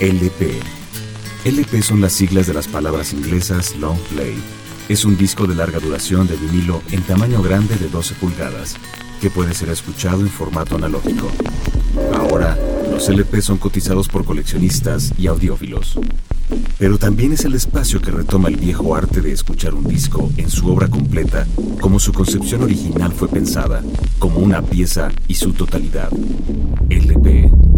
LP. LP son las siglas de las palabras inglesas Long Play. Es un disco de larga duración de vinilo en tamaño grande de 12 pulgadas, que puede ser escuchado en formato analógico. Ahora, los LP son cotizados por coleccionistas y audiófilos. Pero también es el espacio que retoma el viejo arte de escuchar un disco en su obra completa, como su concepción original fue pensada, como una pieza y su totalidad. LP.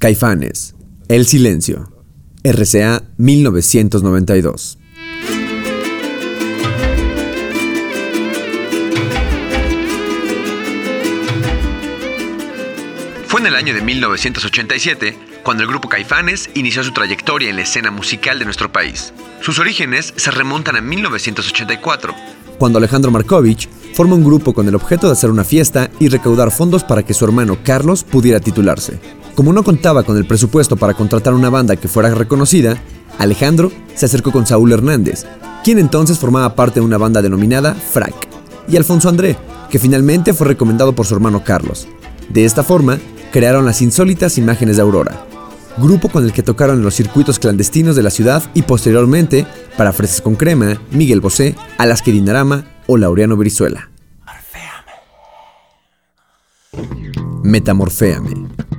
Caifanes. El silencio. RCA 1992. Fue en el año de 1987 cuando el grupo Caifanes inició su trayectoria en la escena musical de nuestro país. Sus orígenes se remontan a 1984, cuando Alejandro Markovich forma un grupo con el objeto de hacer una fiesta y recaudar fondos para que su hermano Carlos pudiera titularse. Como no contaba con el presupuesto para contratar una banda que fuera reconocida, Alejandro se acercó con Saúl Hernández, quien entonces formaba parte de una banda denominada Frac, y Alfonso André, que finalmente fue recomendado por su hermano Carlos. De esta forma, crearon las insólitas imágenes de Aurora, grupo con el que tocaron en los circuitos clandestinos de la ciudad y posteriormente para Fresas con Crema, Miguel Bosé, Alaska Dinarama o Laureano Brizuela. Metamorféame.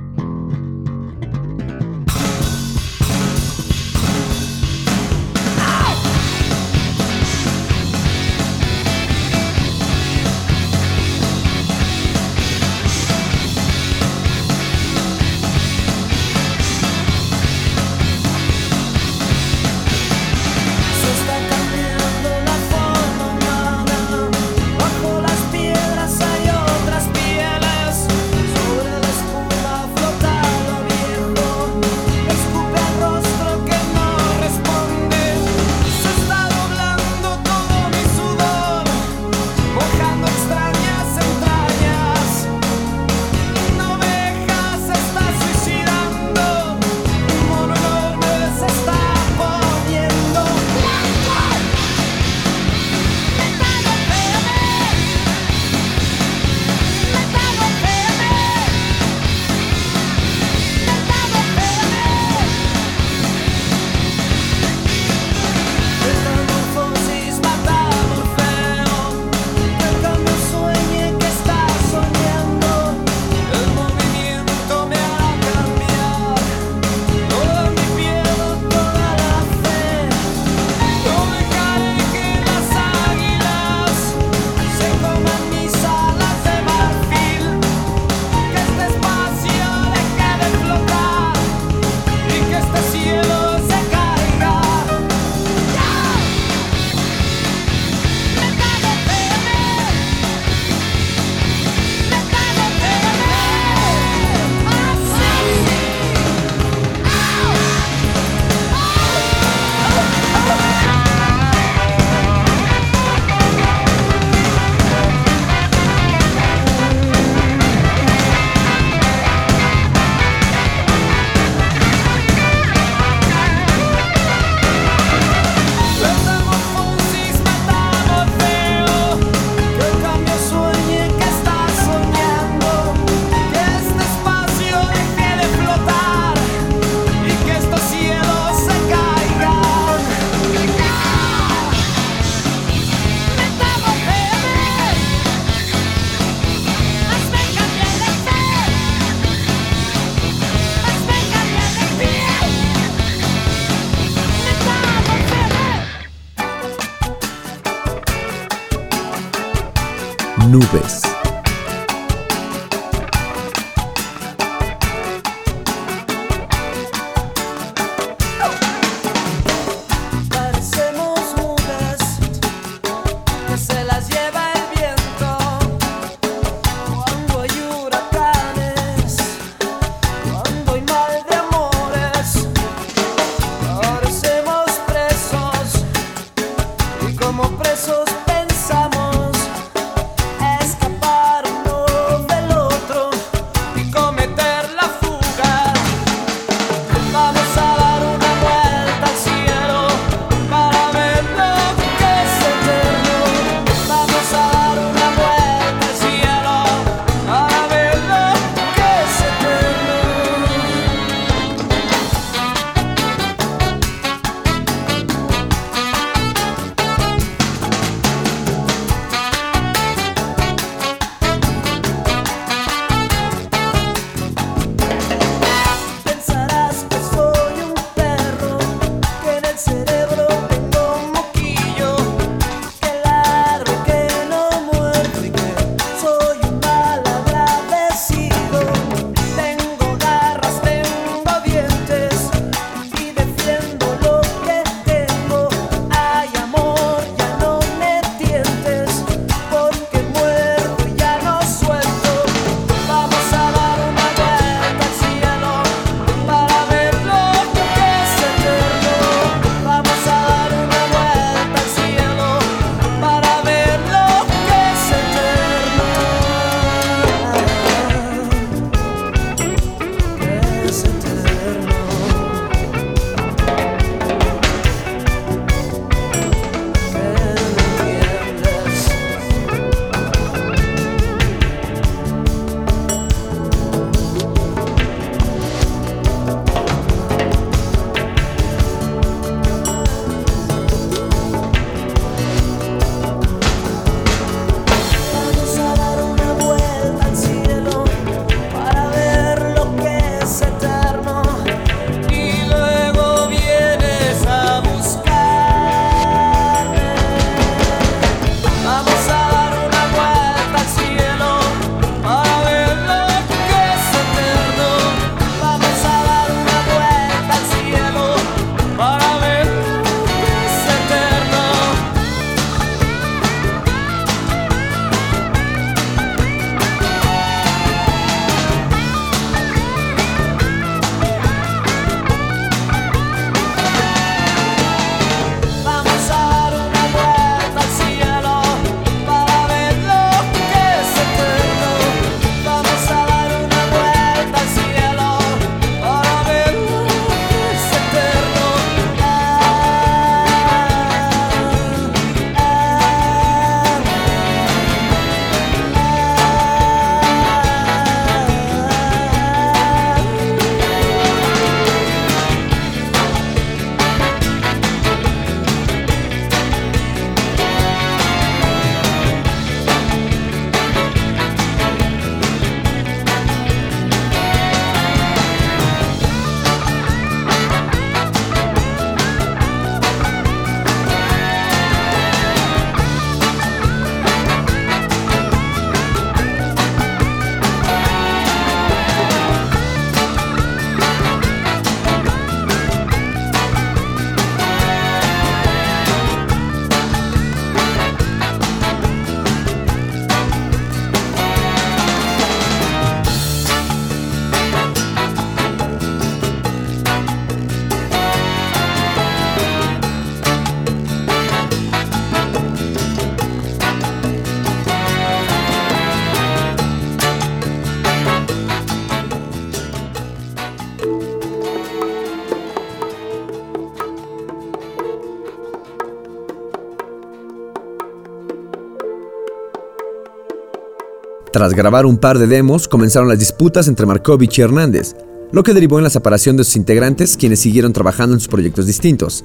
Tras grabar un par de demos, comenzaron las disputas entre Markovich y Hernández, lo que derivó en la separación de sus integrantes, quienes siguieron trabajando en sus proyectos distintos.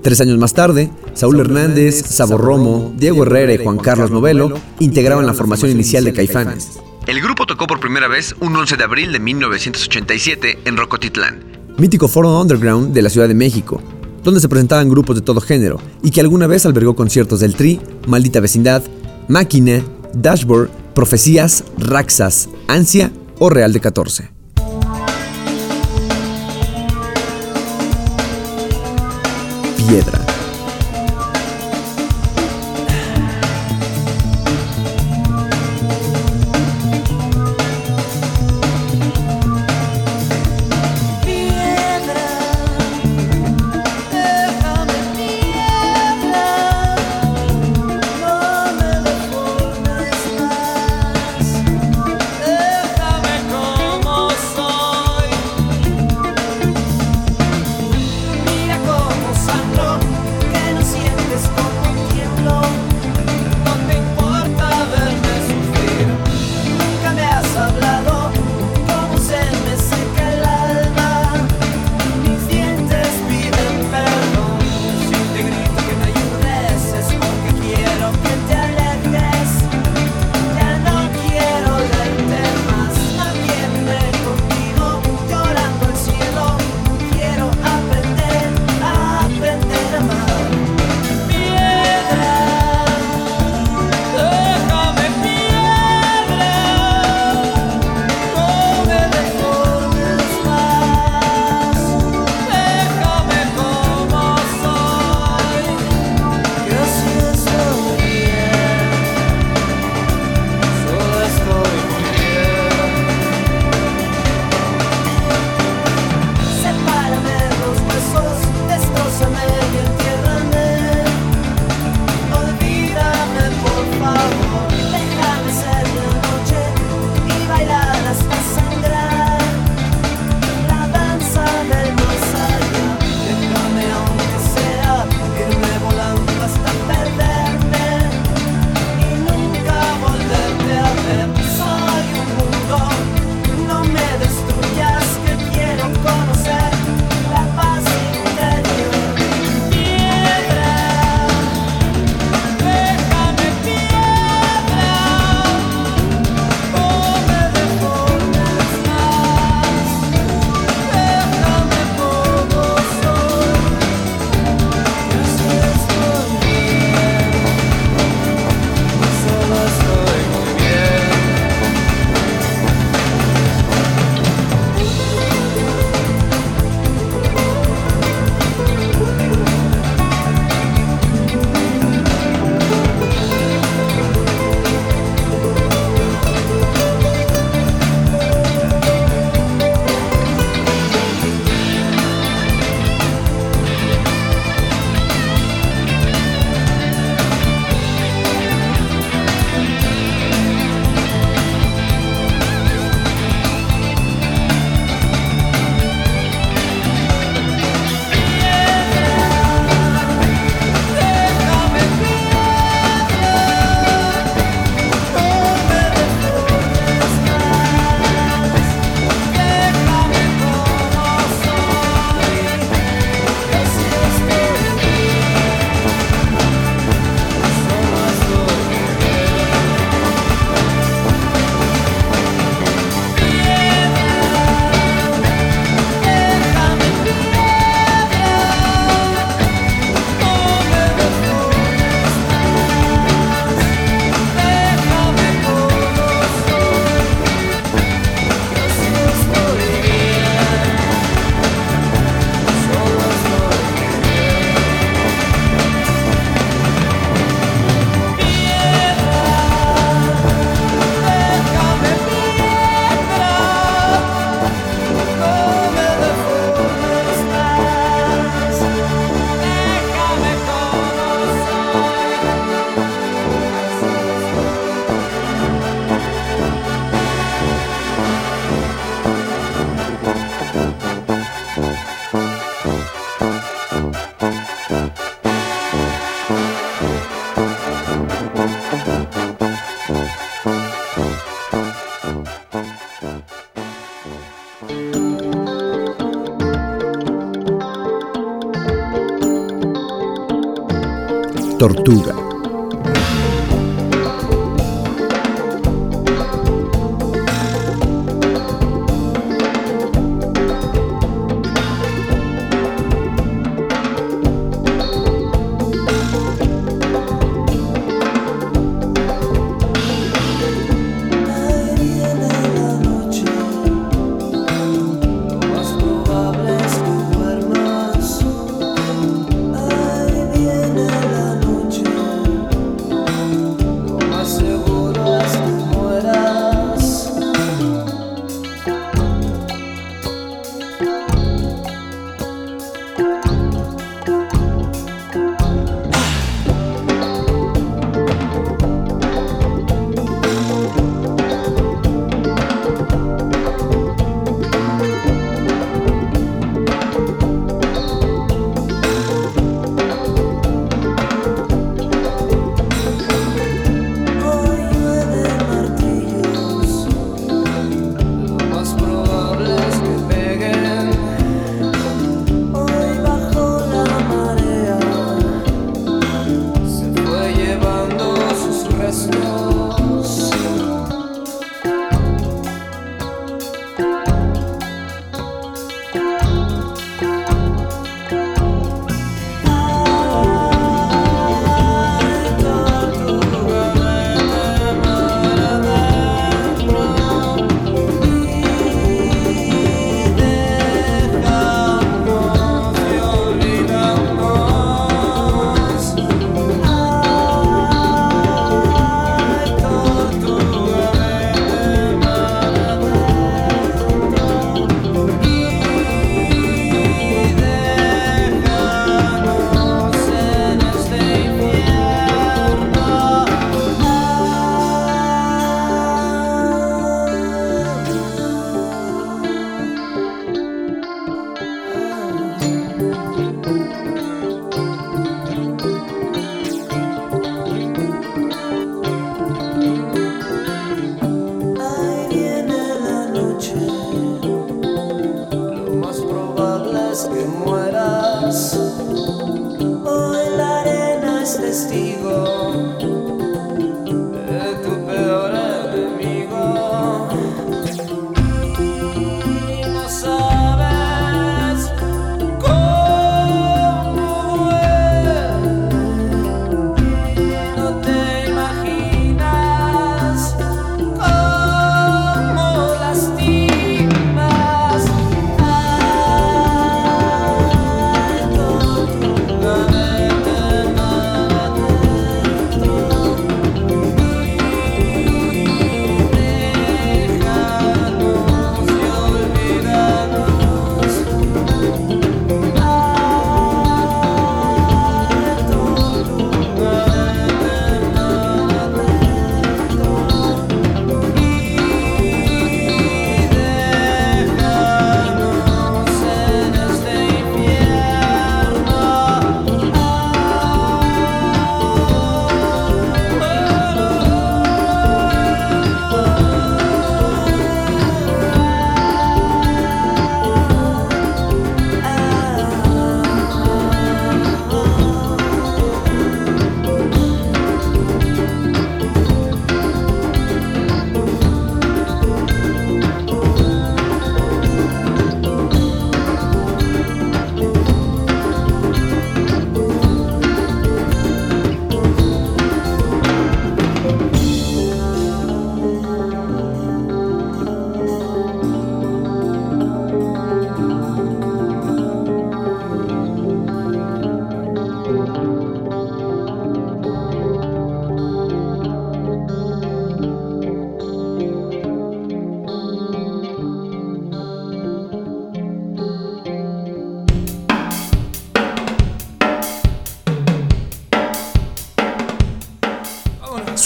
Tres años más tarde, Saúl Hernández, Sabor Romo, Diego Herrera y Juan Carlos Novelo integraban la formación inicial de Caifanes. El grupo tocó por primera vez un 11 de abril de 1987 en Rocotitlán. Mítico foro underground de la Ciudad de México, donde se presentaban grupos de todo género y que alguna vez albergó conciertos del Tri, Maldita Vecindad, Máquina, Dashboard, Profecías, Raxas, Ansia o Real de 14. Piedra. Tortuga.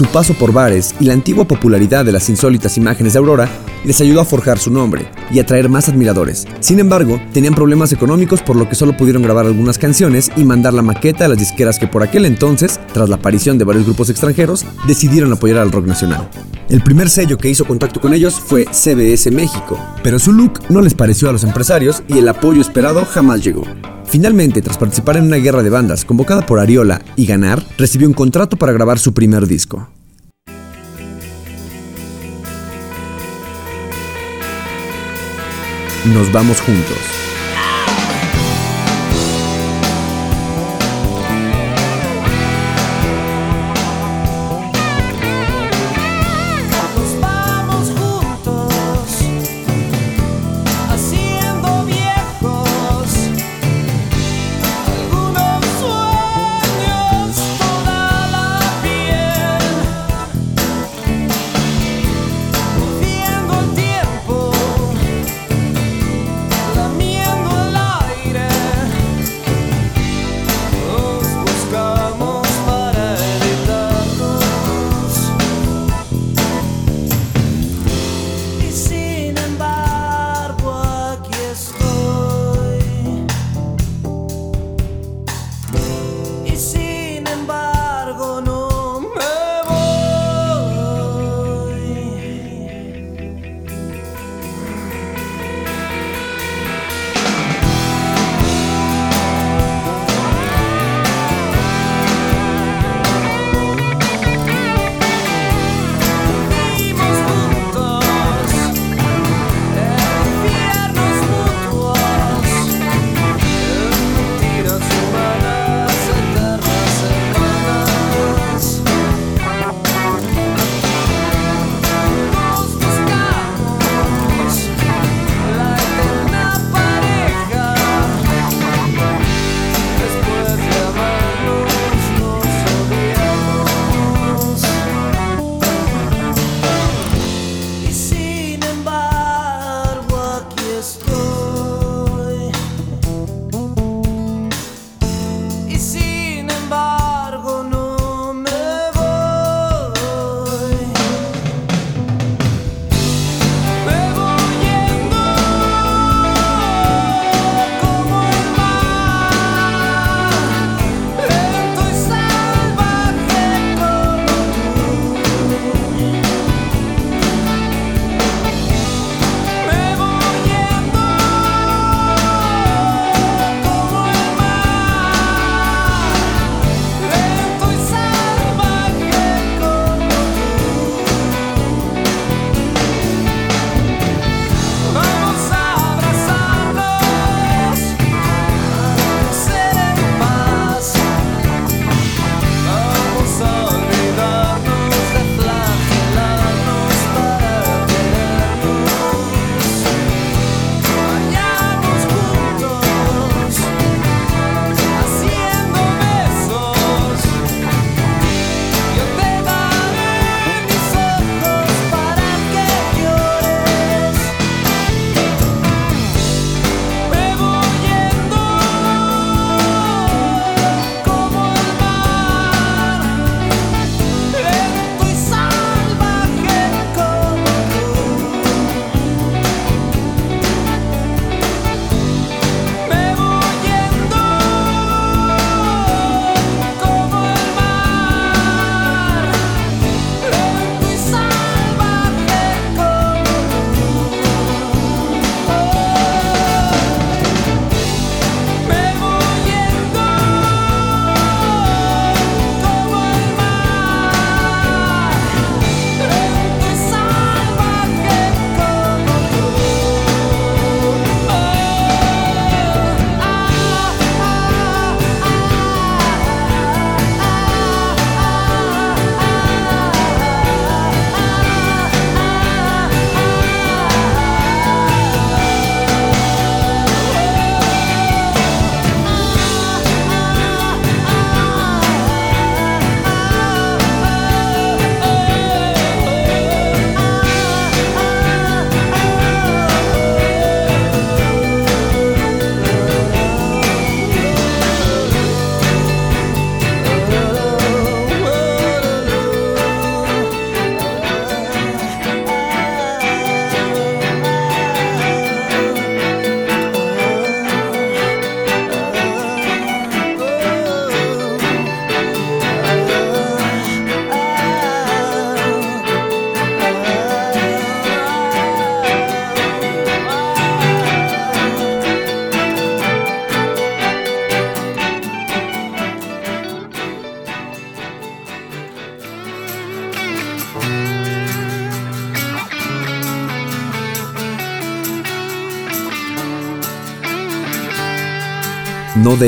Su paso por bares y la antigua popularidad de las insólitas imágenes de Aurora les ayudó a forjar su nombre y atraer más admiradores. Sin embargo, tenían problemas económicos por lo que solo pudieron grabar algunas canciones y mandar la maqueta a las disqueras que por aquel entonces, tras la aparición de varios grupos extranjeros, decidieron apoyar al rock nacional. El primer sello que hizo contacto con ellos fue CBS México, pero su look no les pareció a los empresarios y el apoyo esperado jamás llegó. Finalmente, tras participar en una guerra de bandas convocada por Ariola y ganar, recibió un contrato para grabar su primer disco. Nos vamos juntos.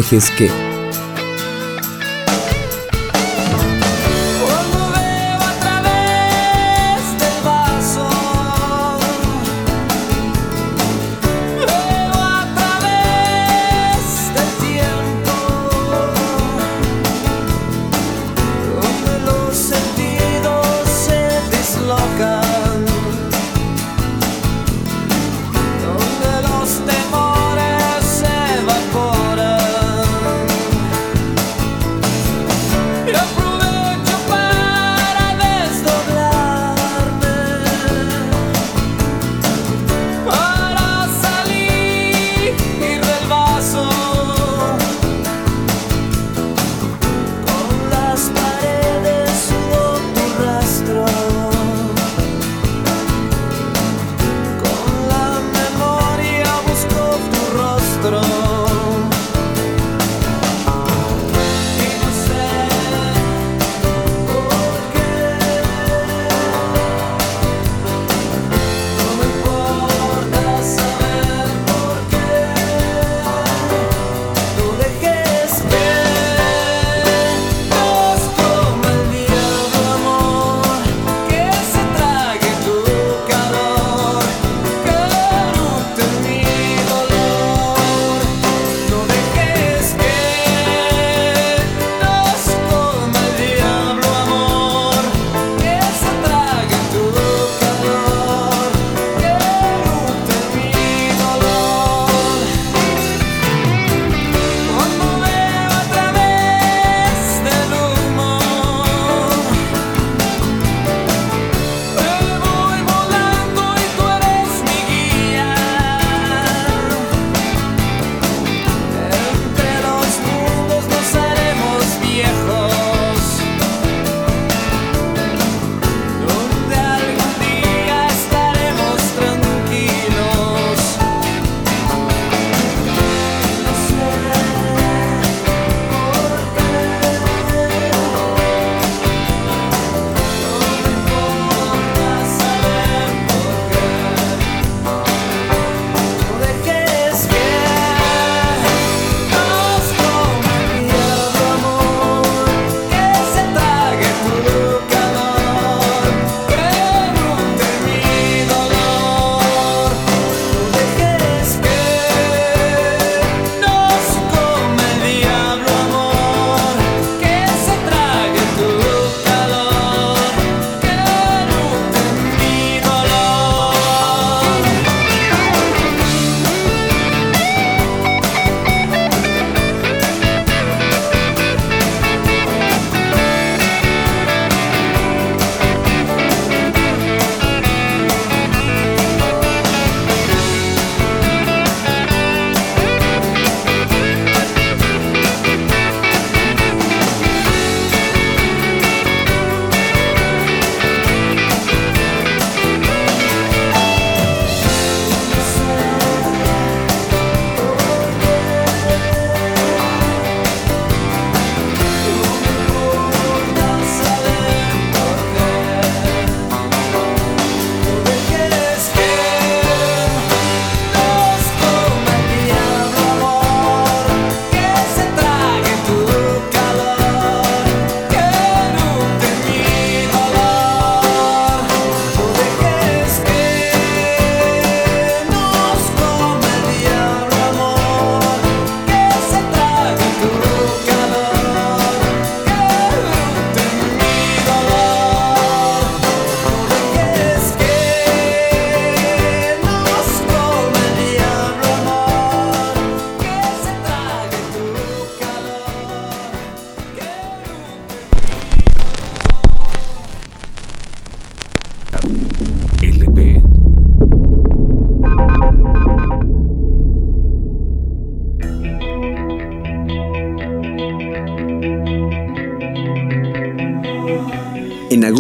Dejes que.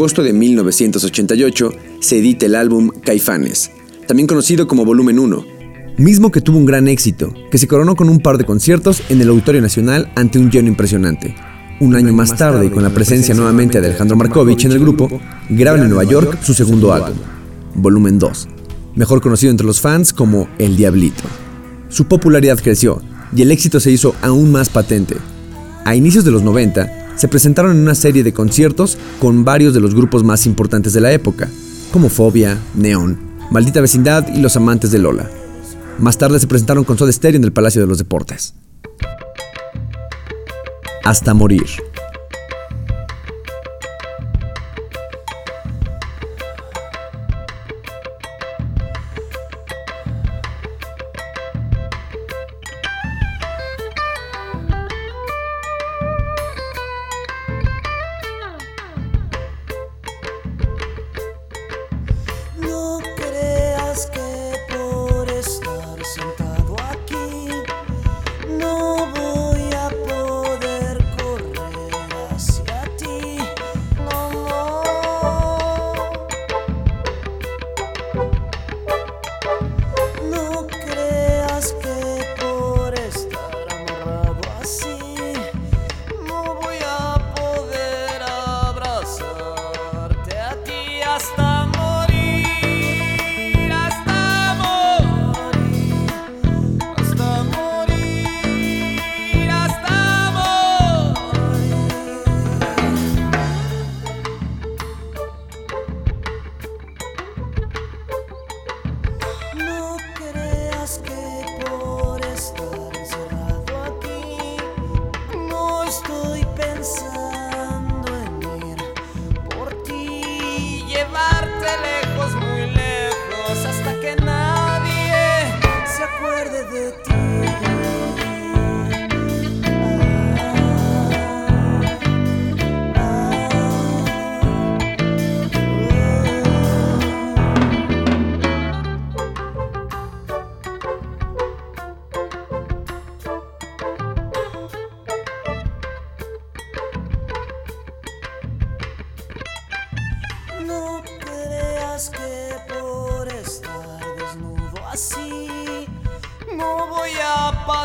Agosto de 1988 se edita el álbum Caifanes, también conocido como Volumen 1, mismo que tuvo un gran éxito, que se coronó con un par de conciertos en el Auditorio Nacional ante un lleno impresionante. Un año más tarde, con la presencia nuevamente de Alejandro Markovich en el grupo, graban en Nueva York su segundo álbum, Volumen 2, mejor conocido entre los fans como El Diablito. Su popularidad creció, y el éxito se hizo aún más patente. A inicios de los 90, se presentaron en una serie de conciertos con varios de los grupos más importantes de la época, como Fobia, Neon, Maldita Vecindad y Los Amantes de Lola. Más tarde se presentaron con Soda Stereo en el Palacio de los Deportes. Hasta morir.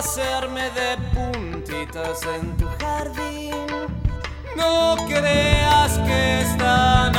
hacerme de puntitas en tu jardín. No creas que es tan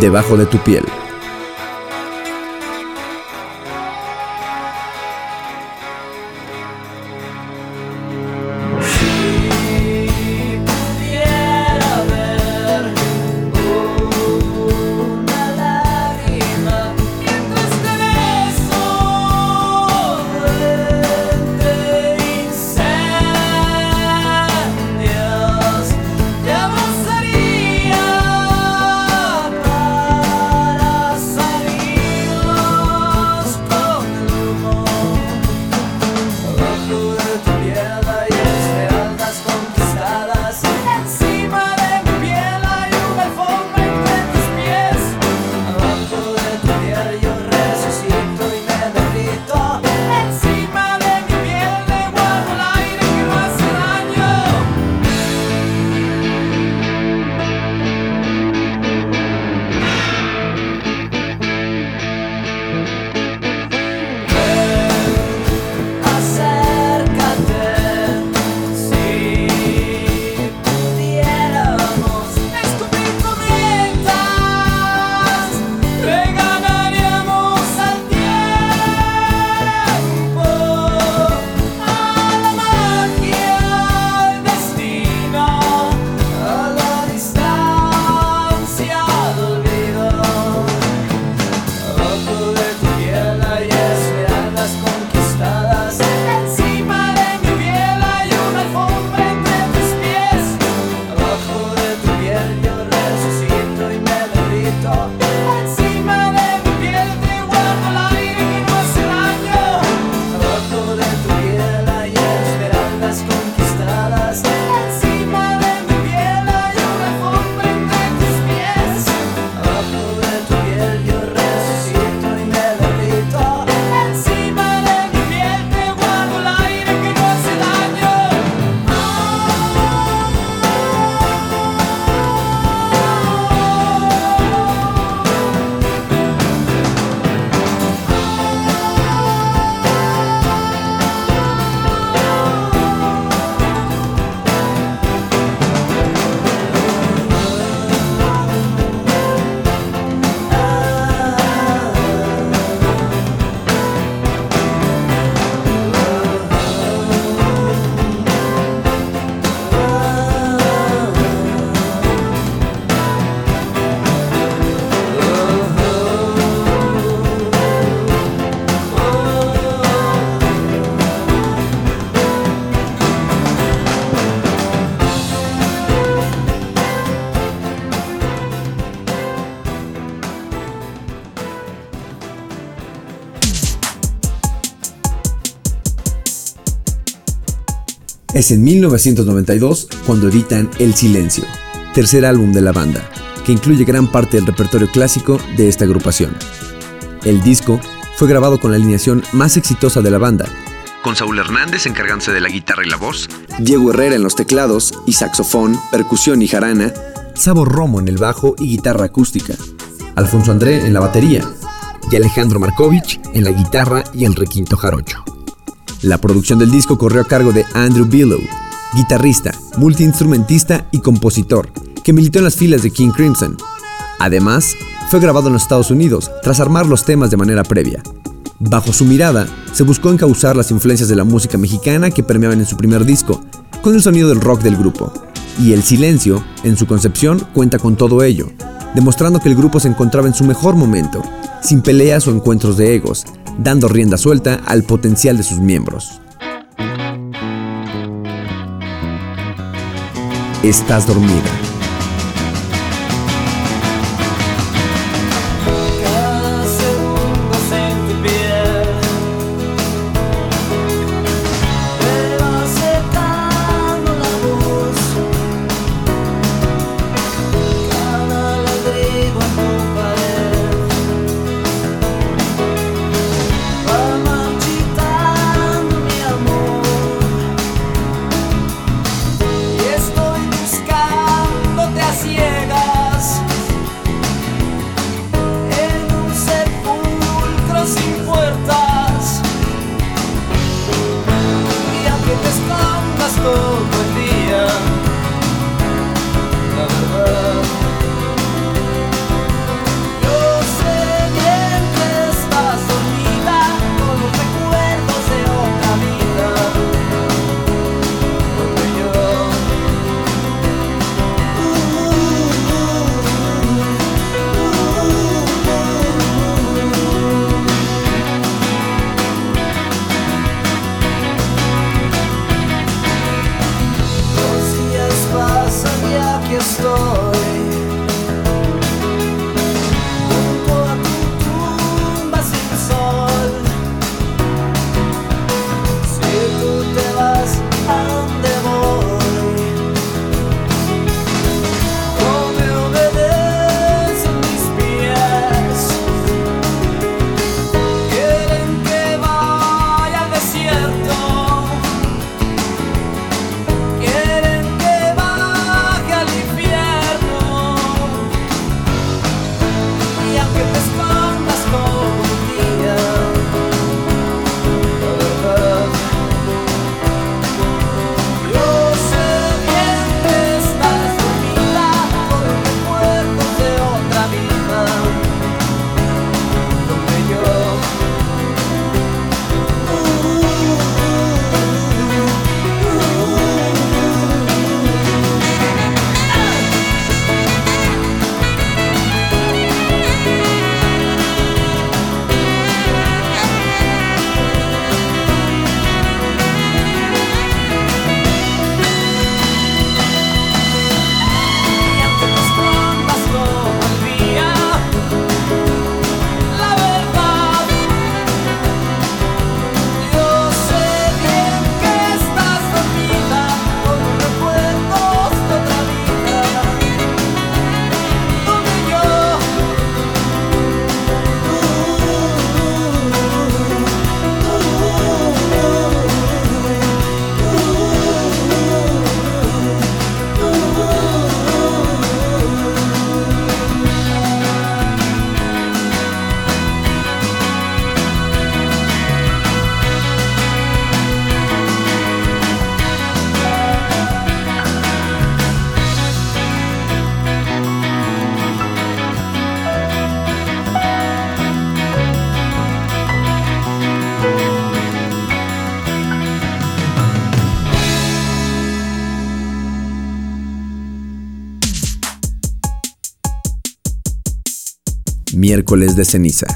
debajo de tu piel. Es en 1992 cuando editan El Silencio, tercer álbum de la banda, que incluye gran parte del repertorio clásico de esta agrupación. El disco fue grabado con la alineación más exitosa de la banda, con Saúl Hernández encargándose de la guitarra y la voz, Diego Herrera en los teclados y saxofón, percusión y jarana, Sabo Romo en el bajo y guitarra acústica, Alfonso André en la batería y Alejandro Markovich en la guitarra y el requinto jarocho. La producción del disco corrió a cargo de Andrew Billow, guitarrista, multiinstrumentista y compositor, que militó en las filas de King Crimson. Además, fue grabado en los Estados Unidos, tras armar los temas de manera previa. Bajo su mirada, se buscó encauzar las influencias de la música mexicana que permeaban en su primer disco, con el sonido del rock del grupo. Y El Silencio, en su concepción, cuenta con todo ello, demostrando que el grupo se encontraba en su mejor momento, sin peleas o encuentros de egos, dando rienda suelta al potencial de sus miembros. Estás dormida. Miércoles de ceniza.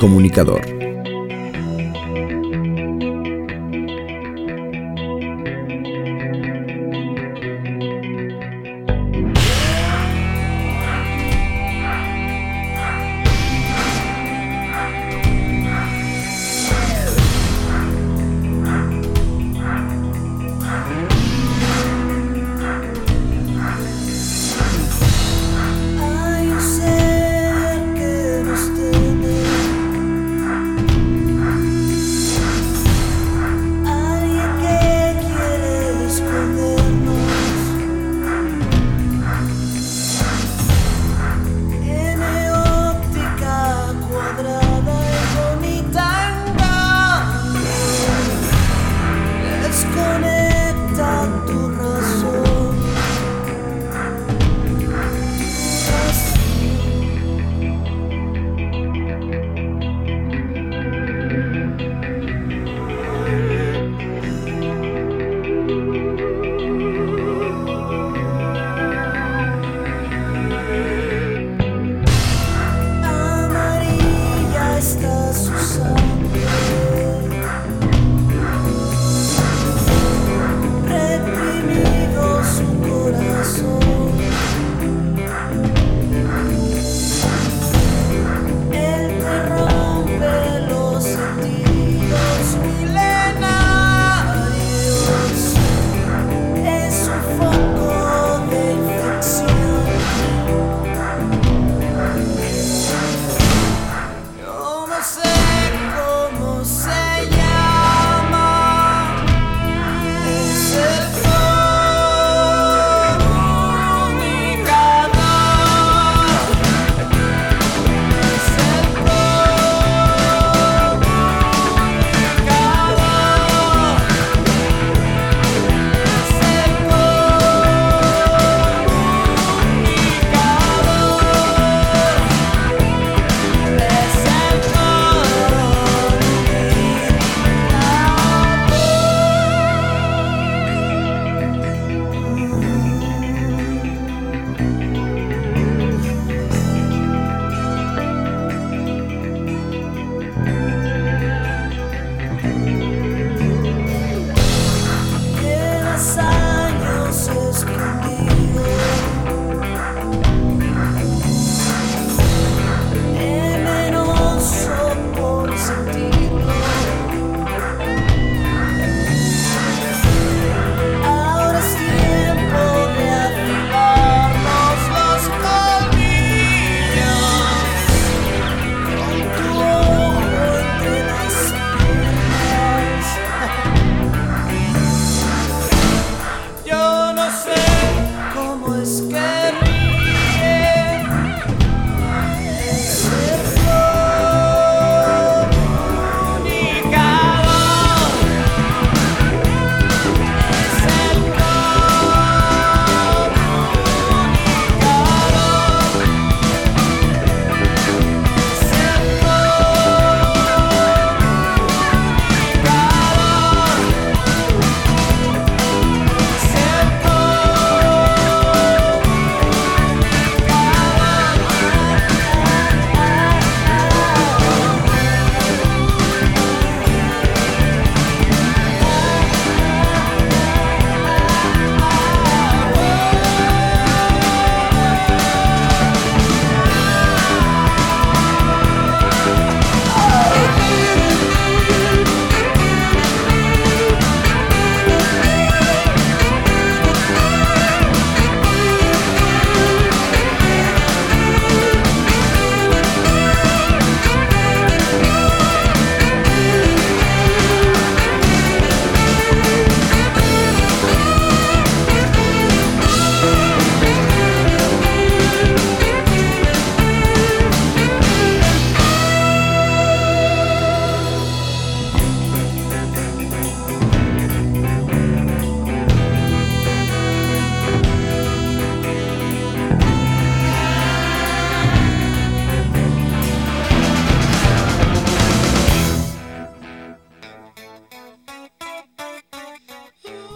Comunicador.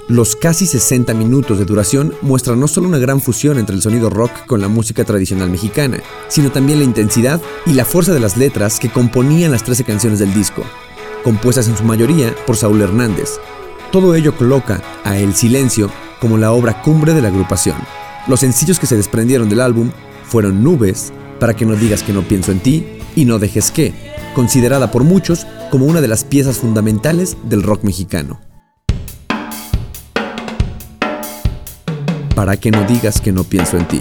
Los casi 60 minutos de duración muestran no solo una gran fusión entre el sonido rock con la música tradicional mexicana, sino también la intensidad y la fuerza de las letras que componían las 13 canciones del disco, compuestas en su mayoría por Saúl Hernández. Todo ello coloca a El Silencio como la obra cumbre de la agrupación. Los sencillos que se desprendieron del álbum fueron Nubes, Para que no digas que no pienso en ti, y No dejes que, considerada por muchos como una de las piezas fundamentales del rock mexicano. Para que no digas que no pienso en ti.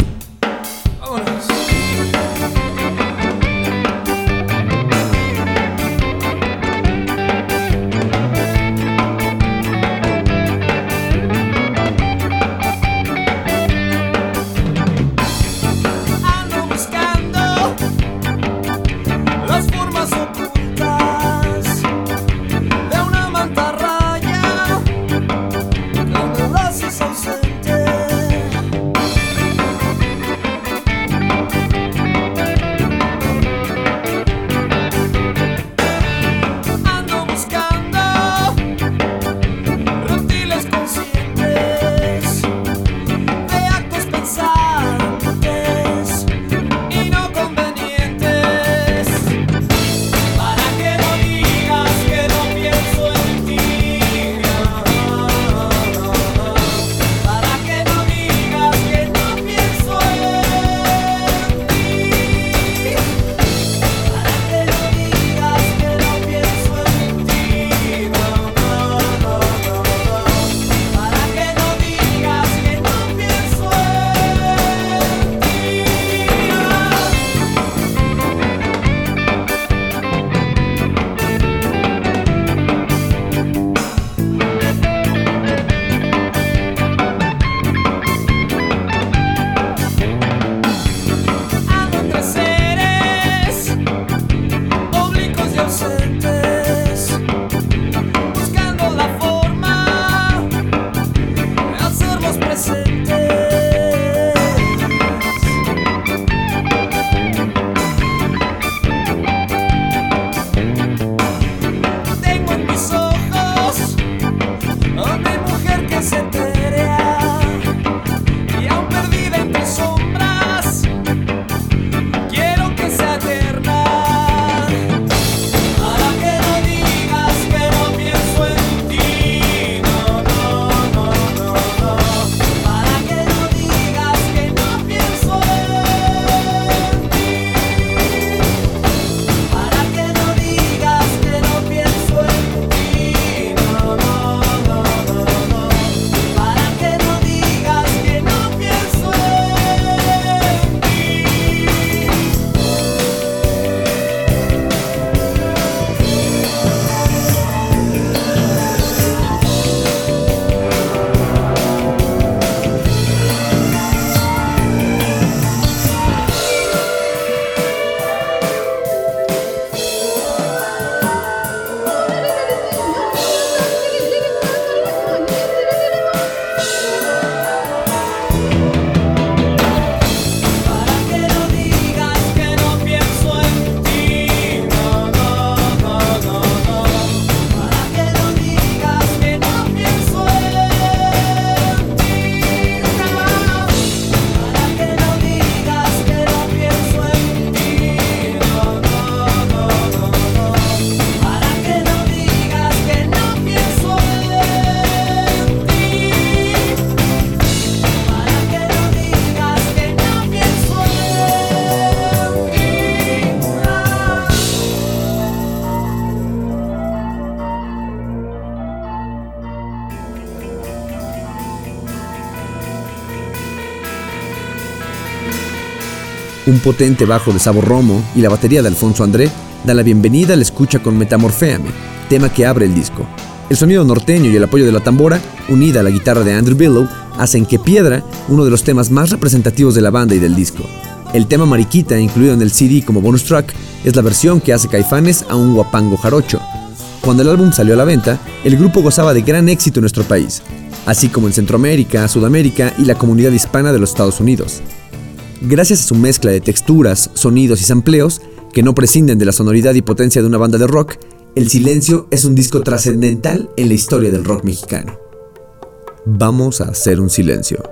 Un potente bajo de sabor romo y la batería de Alfonso André da la bienvenida a la escucha con Metamorféame, tema que abre el disco. El sonido norteño y el apoyo de la tambora, unida a la guitarra de Andrew Billow, hacen que Piedra, uno de los temas más representativos de la banda y del disco. El tema Mariquita, incluido en el CD como bonus track, es la versión que hace Caifanes a un guapango jarocho. Cuando el álbum salió a la venta, el grupo gozaba de gran éxito en nuestro país, así como en Centroamérica, Sudamérica y la comunidad hispana de los Estados Unidos gracias a su mezcla de texturas, sonidos y sampleos, que no prescinden de la sonoridad y potencia de una banda de rock, El Silencio es un disco trascendental en la historia del rock mexicano. Vamos a hacer un silencio.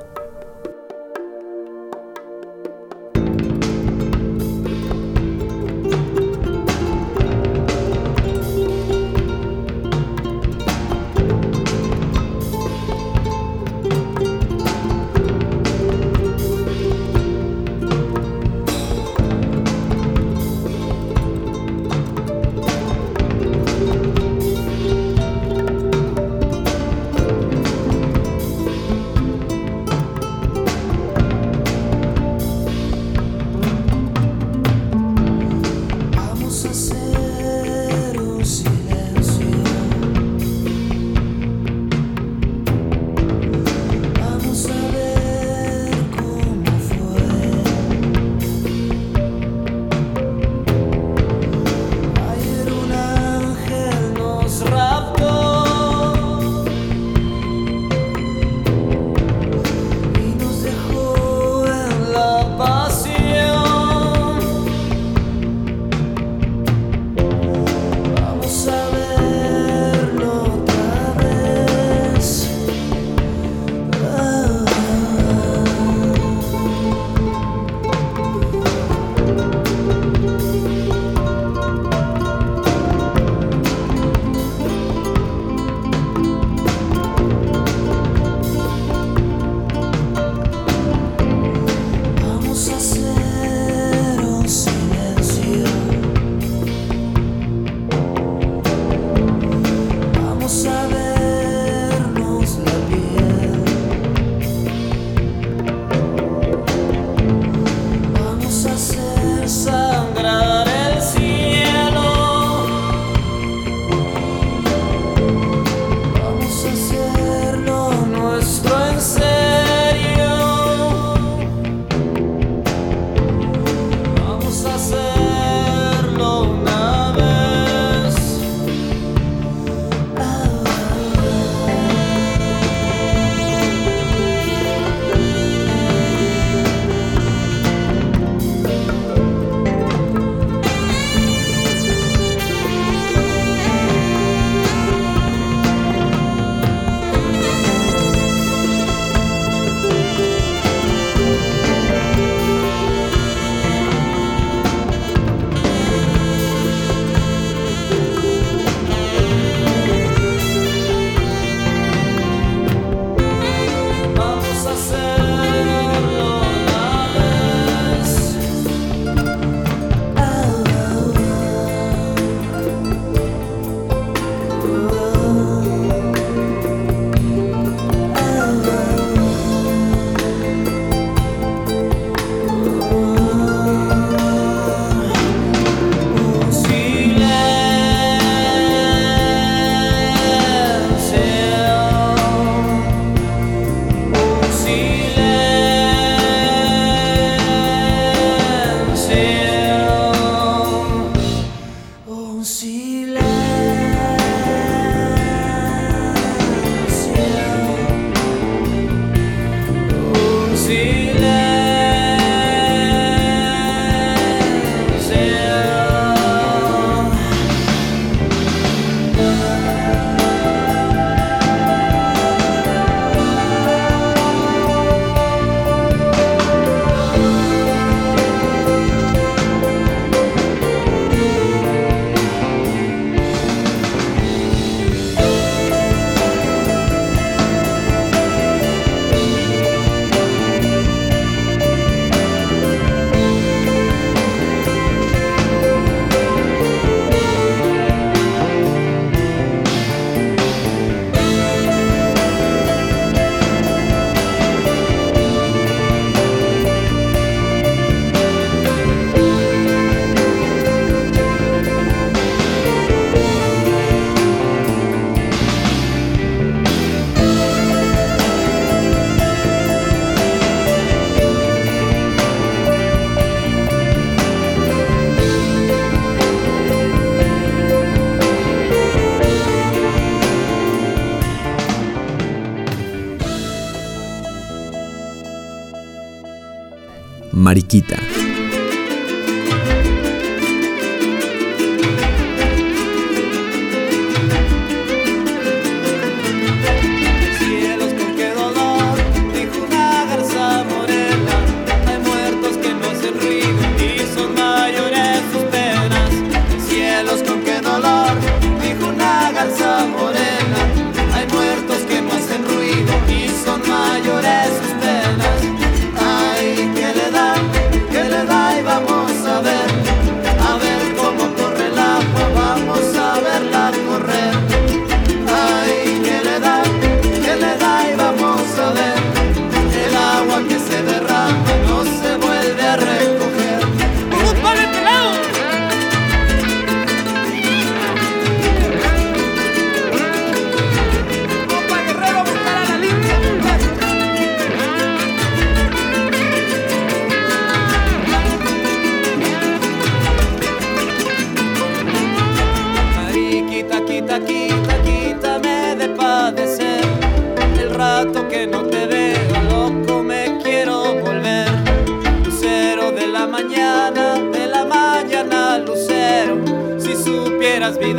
Mariquita.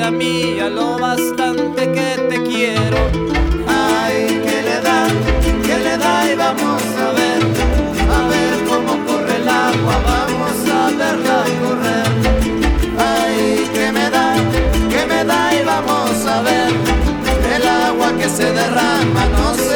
Vida mía, lo bastante que te quiero. Ay, que le da, que le da y vamos a ver, a ver cómo corre el agua, vamos a verla correr. Ay, que me da, que me da y vamos a ver el agua que se derrama, no se